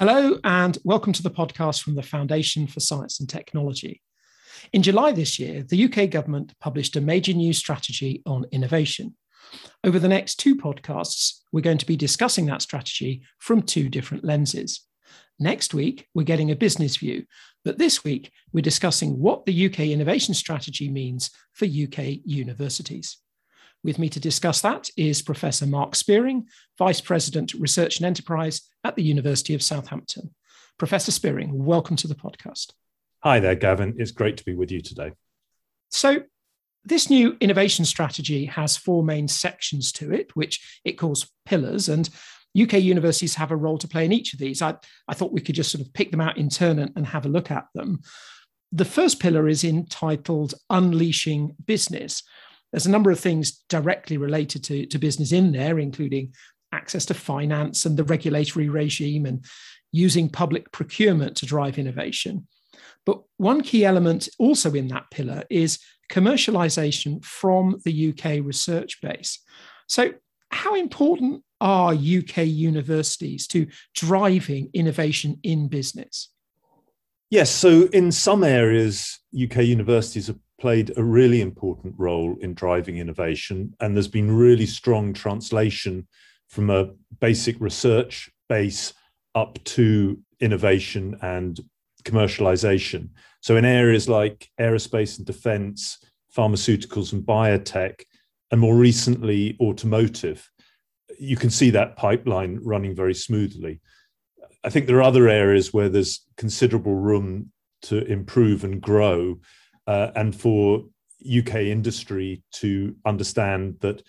Hello, and welcome to the podcast from the Foundation for Science and Technology. In July this year, the UK government published a major new strategy on innovation. Over the next two podcasts, we're going to be discussing that strategy from two different lenses. Next week, we're getting a business view, but this week, we're discussing what the UK innovation strategy means for UK universities. With me to discuss that is Professor Mark Spearing, Vice President, Research and Enterprise at the University of Southampton. Professor Spearing, welcome to the podcast. Hi there, Gavin. It's great to be with you today. So, this new innovation strategy has four main sections to it, which it calls pillars. And UK universities have a role to play in each of these. I, I thought we could just sort of pick them out in turn and, and have a look at them. The first pillar is entitled Unleashing Business. There's a number of things directly related to, to business in there, including access to finance and the regulatory regime and using public procurement to drive innovation. But one key element also in that pillar is commercialization from the UK research base. So, how important are UK universities to driving innovation in business? Yes, so in some areas, UK universities have played a really important role in driving innovation. And there's been really strong translation from a basic research base up to innovation and commercialization. So, in areas like aerospace and defense, pharmaceuticals and biotech, and more recently, automotive, you can see that pipeline running very smoothly. I think there are other areas where there's considerable room to improve and grow uh, and for UK industry to understand that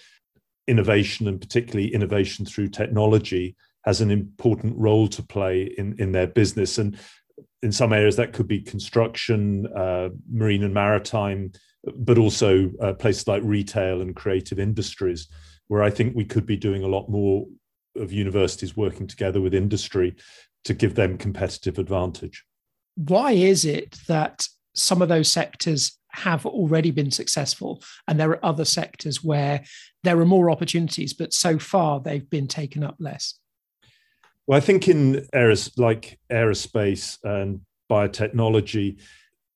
innovation and particularly innovation through technology has an important role to play in, in their business. And in some areas, that could be construction, uh, marine and maritime, but also uh, places like retail and creative industries, where I think we could be doing a lot more of universities working together with industry to give them competitive advantage. Why is it that some of those sectors have already been successful. And there are other sectors where there are more opportunities but so far they've been taken up less. Well i think in areas like aerospace and biotechnology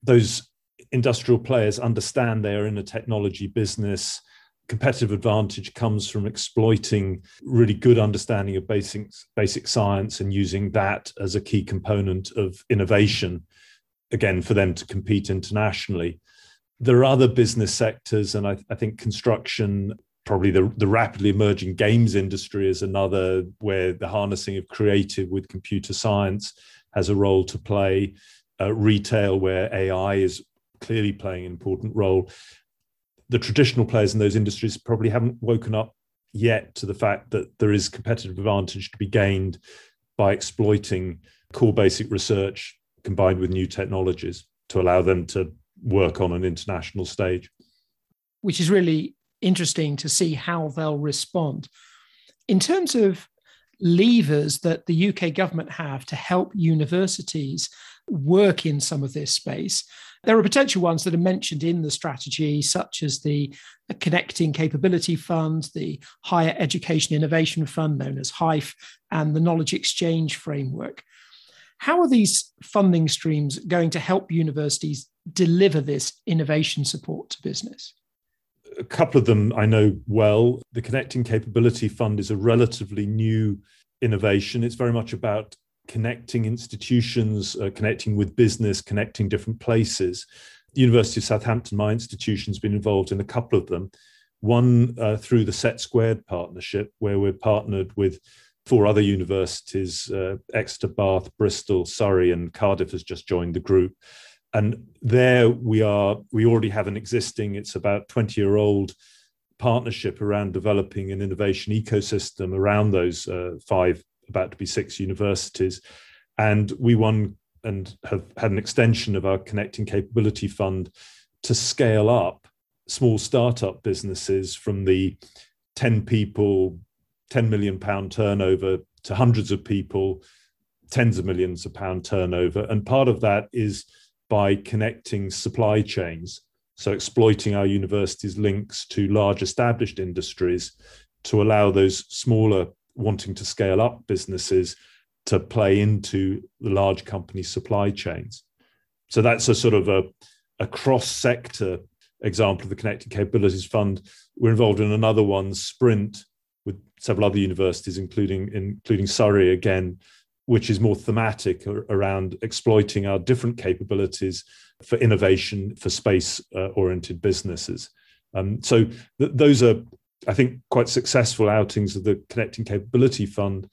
those industrial players understand they are in a technology business. Competitive advantage comes from exploiting really good understanding of basic basic science and using that as a key component of innovation again for them to compete internationally. There are other business sectors, and I, I think construction, probably the, the rapidly emerging games industry is another where the harnessing of creative with computer science has a role to play. Uh, retail, where AI is clearly playing an important role. The traditional players in those industries probably haven't woken up yet to the fact that there is competitive advantage to be gained by exploiting core basic research combined with new technologies to allow them to work on an international stage. Which is really interesting to see how they'll respond. In terms of levers that the UK government have to help universities work in some of this space. There are potential ones that are mentioned in the strategy, such as the Connecting Capability Fund, the Higher Education Innovation Fund, known as HEIF, and the Knowledge Exchange Framework. How are these funding streams going to help universities deliver this innovation support to business? A couple of them I know well. The Connecting Capability Fund is a relatively new innovation. It's very much about connecting institutions, uh, connecting with business, connecting different places. The University of Southampton, my institution, has been involved in a couple of them. One uh, through the SETsquared partnership, where we're partnered with four other universities uh, Exeter, Bath, Bristol, Surrey, and Cardiff has just joined the group. And there we are, we already have an existing, it's about 20 year old partnership around developing an innovation ecosystem around those uh, five, about to be six universities. And we won and have had an extension of our Connecting Capability Fund to scale up small startup businesses from the 10 people 10 million pound turnover to hundreds of people, tens of millions of pound turnover. And part of that is by connecting supply chains. So, exploiting our universities' links to large established industries to allow those smaller, wanting to scale up businesses to play into the large company supply chains. So that's a sort of a, a cross sector example of the Connecting Capabilities Fund. We're involved in another one, Sprint, with several other universities, including including Surrey again, which is more thematic around exploiting our different capabilities for innovation for space uh, oriented businesses. Um, so th- those are, I think, quite successful outings of the Connecting Capability Fund.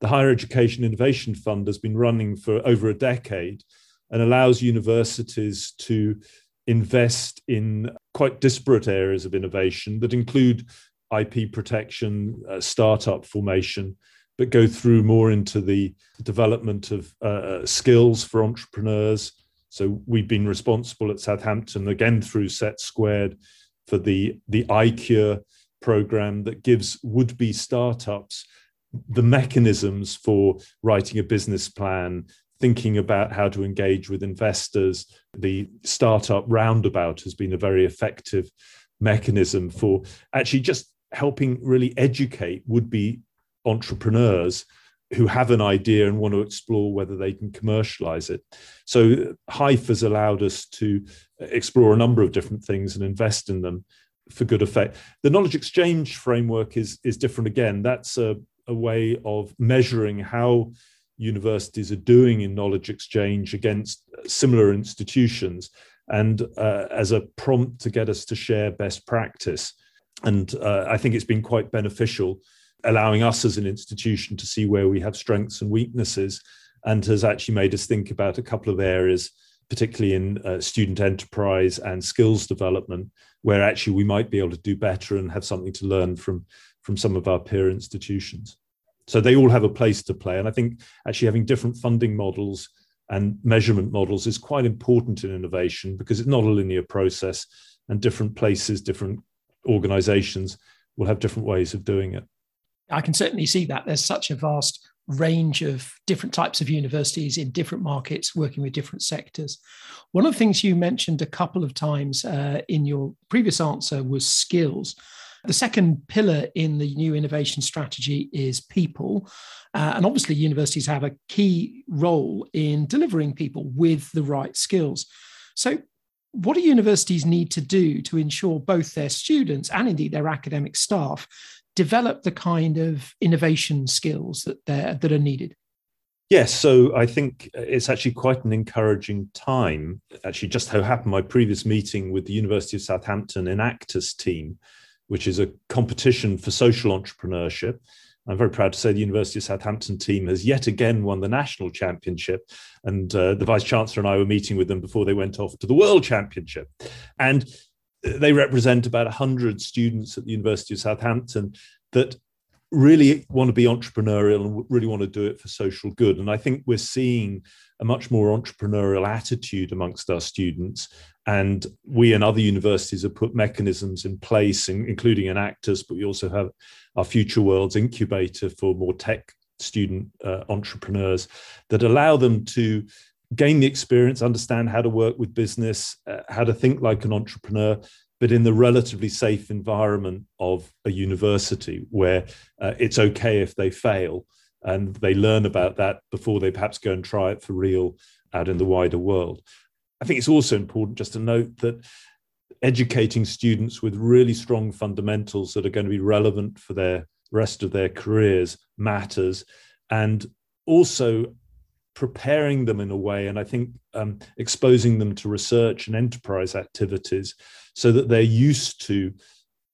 The Higher Education Innovation Fund has been running for over a decade and allows universities to invest in quite disparate areas of innovation that include IP protection, uh, startup formation, but go through more into the development of uh, uh, skills for entrepreneurs. So we've been responsible at Southampton again through SETsquared for the the ICURe program that gives would-be startups the mechanisms for writing a business plan, thinking about how to engage with investors. The startup roundabout has been a very effective mechanism for actually just helping really educate would be entrepreneurs who have an idea and want to explore whether they can commercialize it. So HEIF has allowed us to explore a number of different things and invest in them for good effect. The knowledge exchange framework is, is different again. That's a, a way of measuring how universities are doing in knowledge exchange against similar institutions and uh, as a prompt to get us to share best practice. And uh, I think it's been quite beneficial, allowing us as an institution to see where we have strengths and weaknesses, and has actually made us think about a couple of areas, particularly in uh, student enterprise and skills development, where actually we might be able to do better and have something to learn from, from some of our peer institutions. So they all have a place to play. And I think actually having different funding models and measurement models is quite important in innovation because it's not a linear process and different places, different organizations will have different ways of doing it. I can certainly see that. There's such a vast range of different types of universities in different markets working with different sectors. One of the things you mentioned a couple of times uh, in your previous answer was skills. The second pillar in the new innovation strategy is people. Uh, and obviously, universities have a key role in delivering people with the right skills. So, what do universities need to do to ensure both their students and indeed their academic staff develop the kind of innovation skills that, that are needed? Yes, so I think it's actually quite an encouraging time. Actually, just how happened my previous meeting with the University of Southampton Enactus team, which is a competition for social entrepreneurship. I'm very proud to say the University of Southampton team has yet again won the national championship. And uh, the Vice Chancellor and I were meeting with them before they went off to the World Championship. And they represent about 100 students at the University of Southampton that really want to be entrepreneurial and really want to do it for social good. And I think we're seeing a much more entrepreneurial attitude amongst our students. And we and other universities have put mechanisms in place, including Enactus, but we also have our Future Worlds incubator for more tech student uh, entrepreneurs that allow them to gain the experience, understand how to work with business, uh, how to think like an entrepreneur, but in the relatively safe environment of a university where uh, it's okay if they fail and they learn about that before they perhaps go and try it for real out in the wider world. I think it's also important just to note that educating students with really strong fundamentals that are going to be relevant for their rest of their careers matters and also preparing them in a way, and I think um, exposing them to research and enterprise activities so that they're used to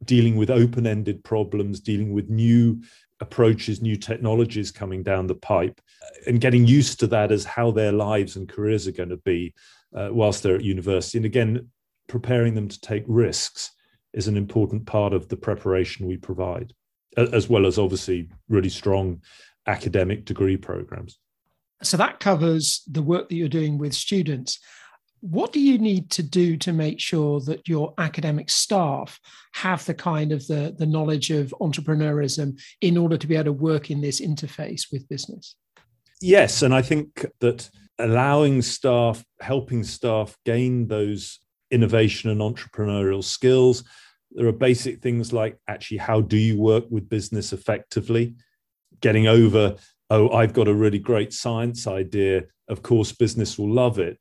dealing with open ended problems, dealing with new approaches, new technologies coming down the pipe, and getting used to that as how their lives and careers are going to be uh, whilst they're at university. And again, preparing them to take risks is an important part of the preparation we provide, as well as obviously really strong academic degree programs. So that covers the work that you're doing with students. What do you need to do to make sure that your academic staff have the kind of the, the knowledge of entrepreneurism in order to be able to work in this interface with business? Yes, and I think that allowing staff, helping staff gain those innovation and entrepreneurial skills, there are basic things like actually how do you work with business effectively, getting over oh, I've got a really great science idea. Of course, business will love it,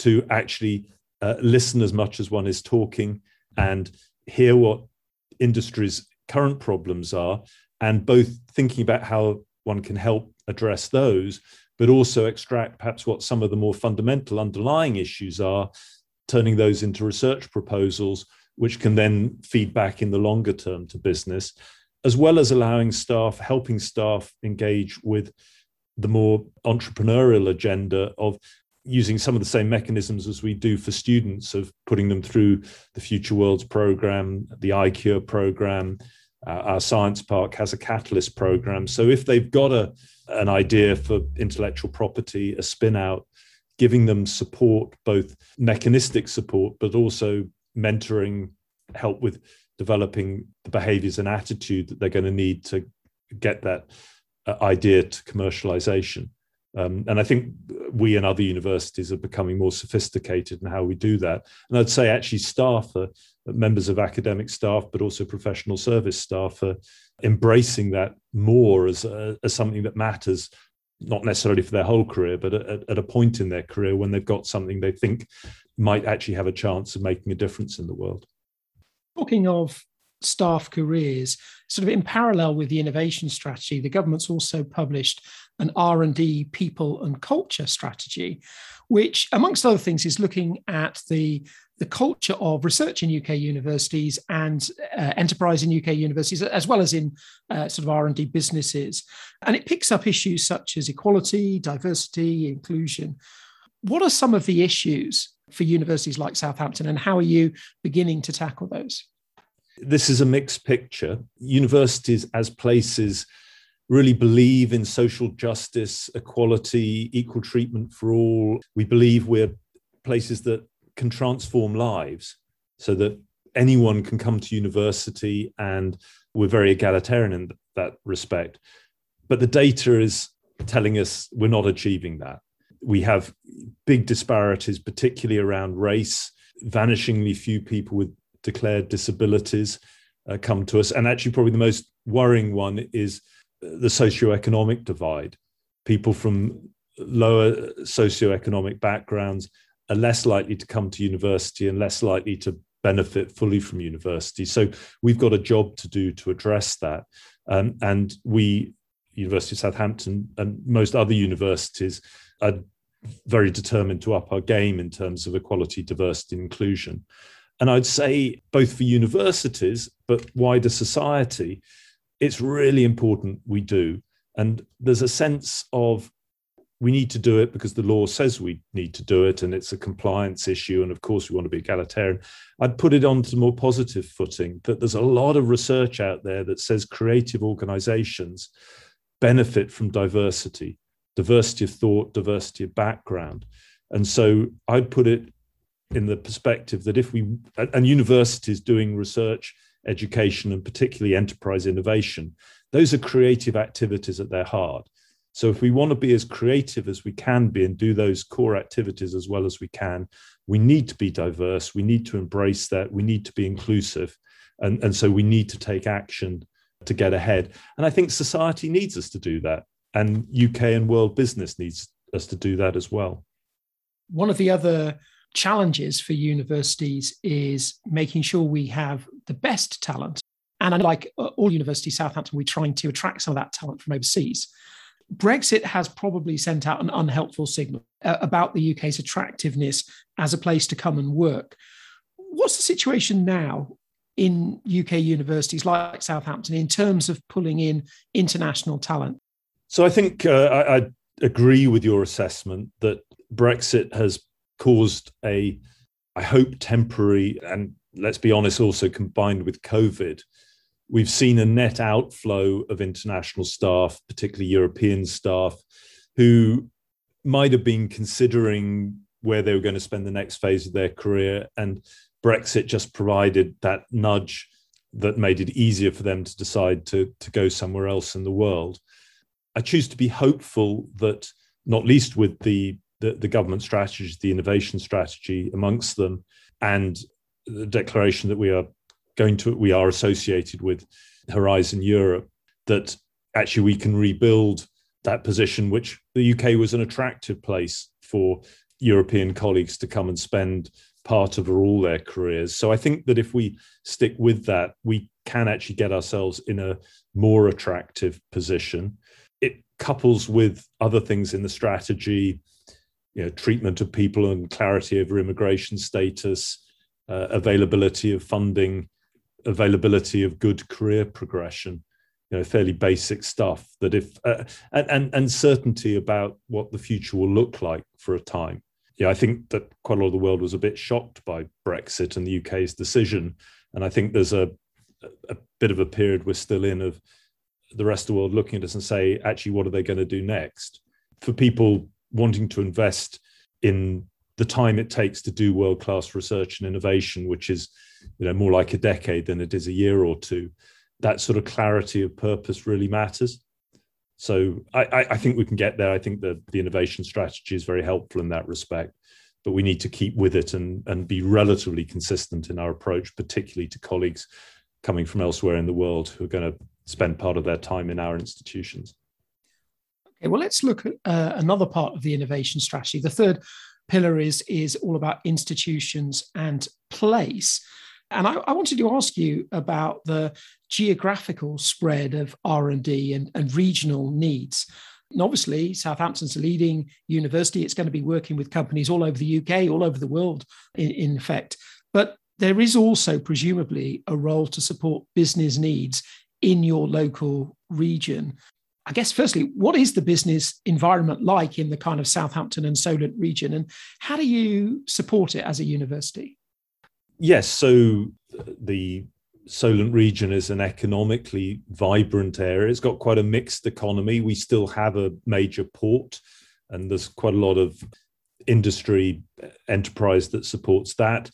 to actually uh, listen as much as one is talking and hear what industry's current problems are, and both thinking about how one can help address those, but also extract perhaps what some of the more fundamental underlying issues are, turning those into research proposals, which can then feed back in the longer term to business, as well as allowing staff, helping staff engage with the more entrepreneurial agenda of using some of the same mechanisms as we do for students of putting them through the Future Worlds program, the ICURe program. Uh, our science park has a catalyst program. So if they've got a, an idea for intellectual property, a spin out, giving them support, both mechanistic support, but also mentoring, help with developing the behaviors and attitude that they're going to need to get that uh, idea to commercialization. Um, and I think we and other universities are becoming more sophisticated in how we do that. And I'd say actually staff, are, members of academic staff, but also professional service staff are embracing that more as, a, as something that matters, not necessarily for their whole career, but at, at a point in their career when they've got something they think might actually have a chance of making a difference in the world. Talking of staff careers sort of in parallel with the innovation strategy the government's also published an r&d people and culture strategy which amongst other things is looking at the the culture of research in uk universities and uh, enterprise in uk universities as well as in uh, sort of r&d businesses. And it picks up issues such as equality diversity inclusion. What are some of the issues for universities like southampton and how are you beginning to tackle those this is a mixed picture. Universities, as places, really believe in social justice, equality, equal treatment for all. We believe we're places that can transform lives so that anyone can come to university and we're very egalitarian in that respect. But the data is telling us we're not achieving that. We have big disparities, particularly around race, vanishingly few people with declared disabilities uh, come to us. And actually, probably the most worrying one is the socioeconomic divide. People from lower socioeconomic backgrounds are less likely to come to university and less likely to benefit fully from university. So we've got a job to do to address that. Um, and we, University of Southampton, and most other universities, are very determined to up our game in terms of equality, diversity, inclusion. And I'd say, both for universities, but wider society, it's really important we do. And there's a sense of we need to do it because the law says we need to do it and it's a compliance issue. And of course, we want to be egalitarian. I'd put it on to more positive footing that there's a lot of research out there that says creative organizations benefit from diversity, diversity of thought, diversity of background. And so I'd put it in the perspective that if we and universities doing research education and particularly enterprise innovation those are creative activities at their heart. So if we want to be as creative as we can be and do those core activities as well as we can we need to be diverse. We need to embrace that. We need to be inclusive. And, and so we need to take action to get ahead. And i think society needs us to do that and uk and world business needs us to do that as well one of the other challenges for universities is making sure we have the best talent. And unlike uh, all universities, Southampton, we're trying to attract some of that talent from overseas. Brexit has probably sent out an unhelpful signal uh, about the UK's attractiveness as a place to come and work. What's the situation now in UK universities like Southampton in terms of pulling in international talent? So I think uh, I, I agree with your assessment that Brexit has caused a, I hope, temporary and let's be honest, also combined with COVID, we've seen a net outflow of international staff, particularly European staff, who might have been considering where they were going to spend the next phase of their career. And Brexit just provided that nudge that made it easier for them to decide to, to go somewhere else in the world. I choose to be hopeful that, not least with the the, the government strategies, the innovation strategy amongst them, and the declaration that we are going to we are associated with Horizon Europe, that actually we can rebuild that position, which the UK was an attractive place for European colleagues to come and spend part of all their careers. So I think that if we stick with that, we can actually get ourselves in a more attractive position. It couples with other things in the strategy, you know, treatment of people and clarity over immigration status, uh, availability of funding, availability of good career progression. You know, fairly basic stuff that if uh, and, and and certainty about what the future will look like for a time yeah, I think that quite a lot of the world was a bit shocked by Brexit and the UK's decision. And I think there's a, a bit of a period we're still in of the rest of the world looking at us and say, actually, what are they going to do next? For people wanting to invest in the time it takes to do world class research and innovation, which is you know more like a decade than it is a year or two, that sort of clarity of purpose really matters. So I, I think we can get there. I think that the innovation strategy is very helpful in that respect, but we need to keep with it and, and be relatively consistent in our approach, particularly to colleagues coming from elsewhere in the world who are going to spend part of their time in our institutions. Okay, well, let's look at uh, another part of the innovation strategy. The third pillar is, is all about institutions and place. And I, I, wanted to ask you about the geographical spread of R&D and, and regional needs. And obviously, Southampton's a leading university. It's going to be working with companies all over the UK, all over the world, in, in effect. But there is also presumably a role to support business needs in your local region. I guess, firstly, what is the business environment like in the kind of Southampton and Solent region? And how do you support it as a university? Yes. So the Solent region is an economically vibrant area. It's got quite a mixed economy. We still have a major port, and there's quite a lot of industry enterprise that supports that.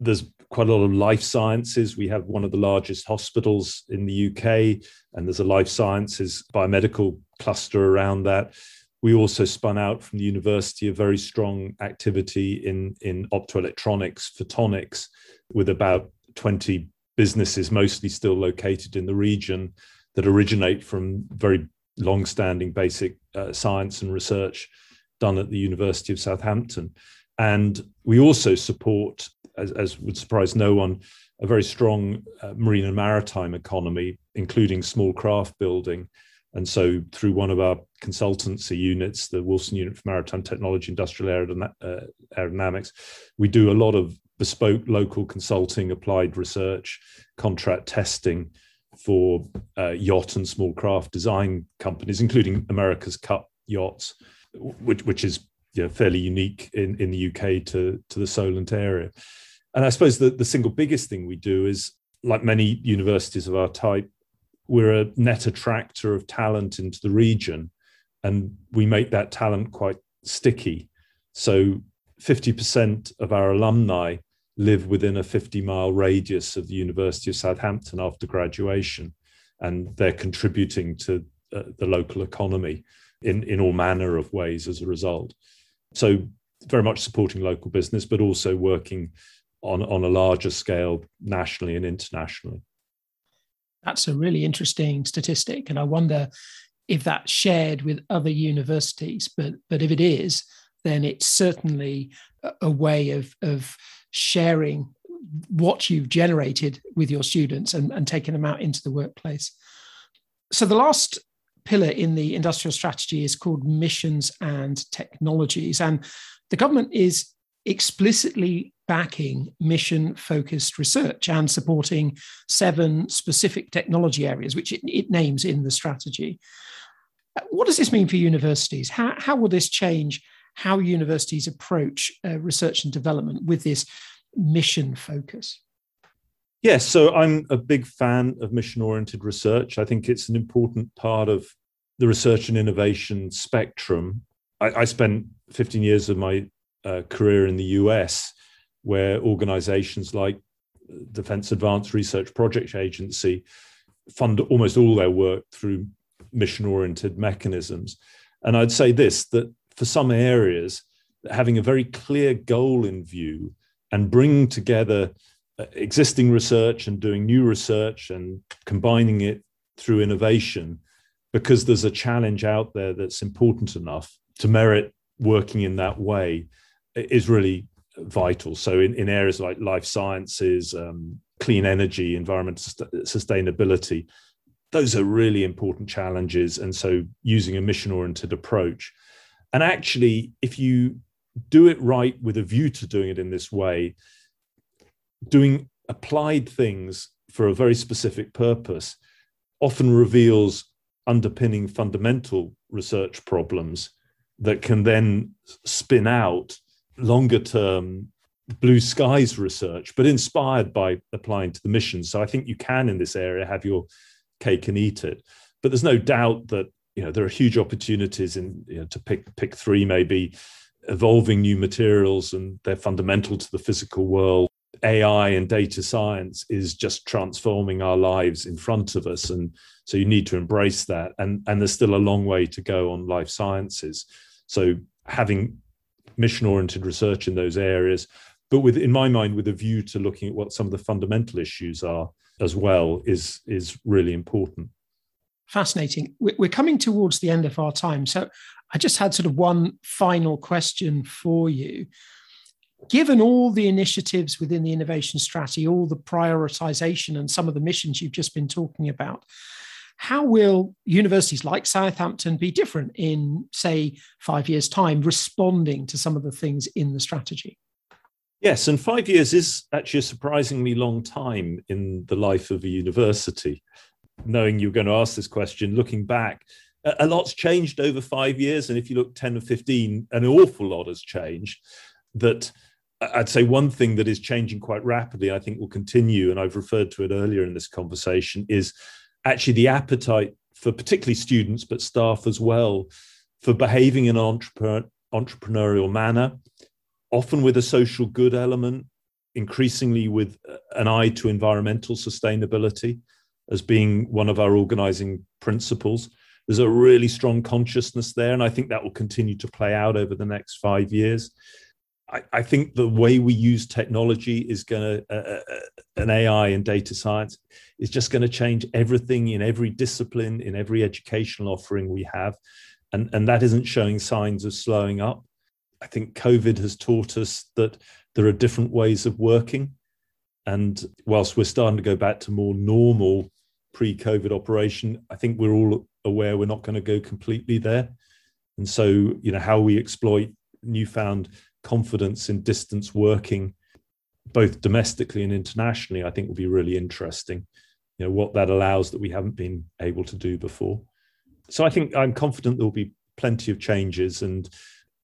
There's quite a lot of life sciences. We have one of the largest hospitals in the UK, and there's a life sciences biomedical cluster around that. We also spun out from the university a very strong activity in, in optoelectronics, photonics, with about 20 businesses, mostly still located in the region, that originate from very long-standing basic uh, science and research done at the University of Southampton. And we also support, as, as would surprise no one, a very strong uh, marine and maritime economy, including small craft building. And so, through one of our consultancy units, the Wolfson Unit for Maritime Technology, Industrial uh, Aerodynamics, we do a lot of bespoke local consulting, applied research, contract testing for uh, yacht and small craft design companies, including America's Cup yachts, which, which is you know, fairly unique in, in the UK to, to the Solent area. And I suppose the, the single biggest thing we do is, like many universities of our type, we're a net attractor of talent into the region and we make that talent quite sticky. So 50% of our alumni live within a 50 mile radius of the University of Southampton after graduation, and they're contributing to uh, the local economy in, in all manner of ways as a result. So, very much supporting local business, but also working on, on a larger scale nationally and internationally. That's a really interesting statistic. And I wonder if that's shared with other universities. But, but if it is, then it's certainly a way of, of sharing what you've generated with your students and, and taking them out into the workplace. So the last pillar in the industrial strategy is called missions and technologies. And the government is explicitly backing mission focused research and supporting seven specific technology areas, which it, it, names in the strategy. What does this mean for universities? How, how will this change how universities approach uh, research and development with this mission focus? Yes, so I'm a big fan of mission oriented research. I think it's an important part of the research and innovation spectrum. I, I spent 15 years of my uh, career in the US where organizations like Defense Advanced Research Project Agency fund almost all their work through mission oriented mechanisms. And I'd say this that for some areas, having a very clear goal in view and bringing together existing research and doing new research and combining it through innovation because there's a challenge out there that's important enough to merit working in that way is really vital. So in, in areas like life sciences, um, clean energy, environmental sustainability, those are really important challenges. And so using a mission oriented approach. And actually, if you do it right with a view to doing it in this way, doing applied things for a very specific purpose often reveals underpinning fundamental research problems that can then spin out longer term blue skies research, but inspired by applying to the mission. So I think you can in this area have your cake and eat it. But there's no doubt that you know there are huge opportunities in you know, to pick pick three maybe evolving new materials and they're fundamental to the physical world. AI and data science is just transforming our lives in front of us. And so you need to embrace that. And, and there's still a long way to go on life sciences. So having mission oriented research in those areas, but with, in my mind, with a view to looking at what some of the fundamental issues are as well, is, is really important. Fascinating. We're coming towards the end of our time. So I just had sort of one final question for you. Given all the initiatives within the innovation strategy, all the prioritization, and some of the missions you've just been talking about, how will universities like Southampton be different in, say, five years' time, responding to some of the things in the strategy? Yes, and five years is actually a surprisingly long time in the life of a university. Knowing you're going to ask this question, looking back, a lot's changed over five years. And if you look 10 or 15, an awful lot has changed. That I'd say one thing that is changing quite rapidly, I think will continue, and I've referred to it earlier in this conversation, is actually the appetite for particularly students, but staff as well, for behaving in an entrepreneur, entrepreneurial manner, often with a social good element, increasingly with an eye to environmental sustainability as being one of our organizing principles. There's a really strong consciousness there, and I think that will continue to play out over the next five years. I, think the way we use technology is going to, uh, uh, uh, an AI and data science is just going to change everything in every discipline, in every educational offering we have. And, and that isn't showing signs of slowing up. I think COVID has taught us that there are different ways of working. And whilst we're starting to go back to more normal pre COVID operation, I think we're all aware we're not going to go completely there. And so, you know, how we exploit newfound confidence in distance working, both domestically and internationally, I think will be really interesting. You know, what that allows that we haven't been able to do before. So I think I'm confident there will be plenty of changes. And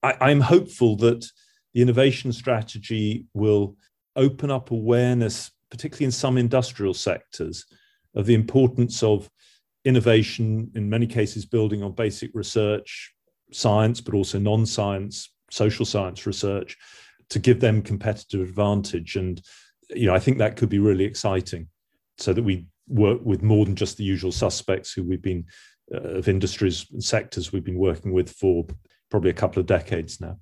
I, am hopeful that the innovation strategy will open up awareness, particularly in some industrial sectors, of the importance of innovation, in many cases, building on basic research, science, but also non science social science research to give them competitive advantage. And you know, I think that could be really exciting, so that we work with more than just the usual suspects who we've been uh, of industries and sectors we've been working with for probably a couple of decades now.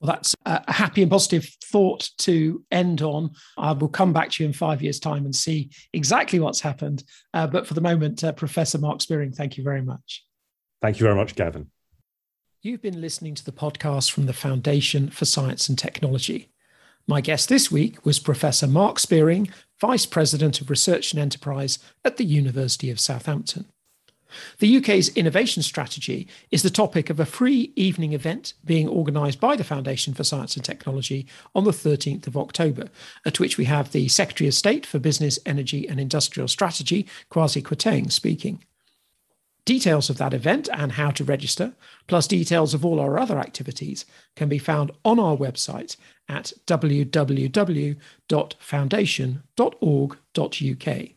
Well, that's a happy and positive thought to end on. I will come back to you in five years' time and see exactly what's happened. Uh, but for the moment, uh, Professor Mark Spearing, thank you very much. Thank you very much, Gavin. You've been listening to the podcast from the Foundation for Science and Technology. My guest this week was Professor Mark Spearing, Vice President of Research and Enterprise at the University of Southampton. The UK's innovation strategy is the topic of a free evening event being organised by the Foundation for Science and Technology on the 13th of October, at which we have the Secretary of State for Business, Energy and Industrial Strategy, Kwasi Kwarteng, speaking. Details of that event and how to register, plus details of all our other activities, can be found on our website at www.foundation.org.uk.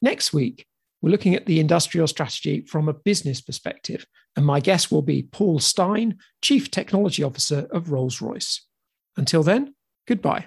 Next week, we're looking at the industrial strategy from a business perspective, and my guest will be Paul Stein, Chief Technology Officer of Rolls Royce. Until then, goodbye.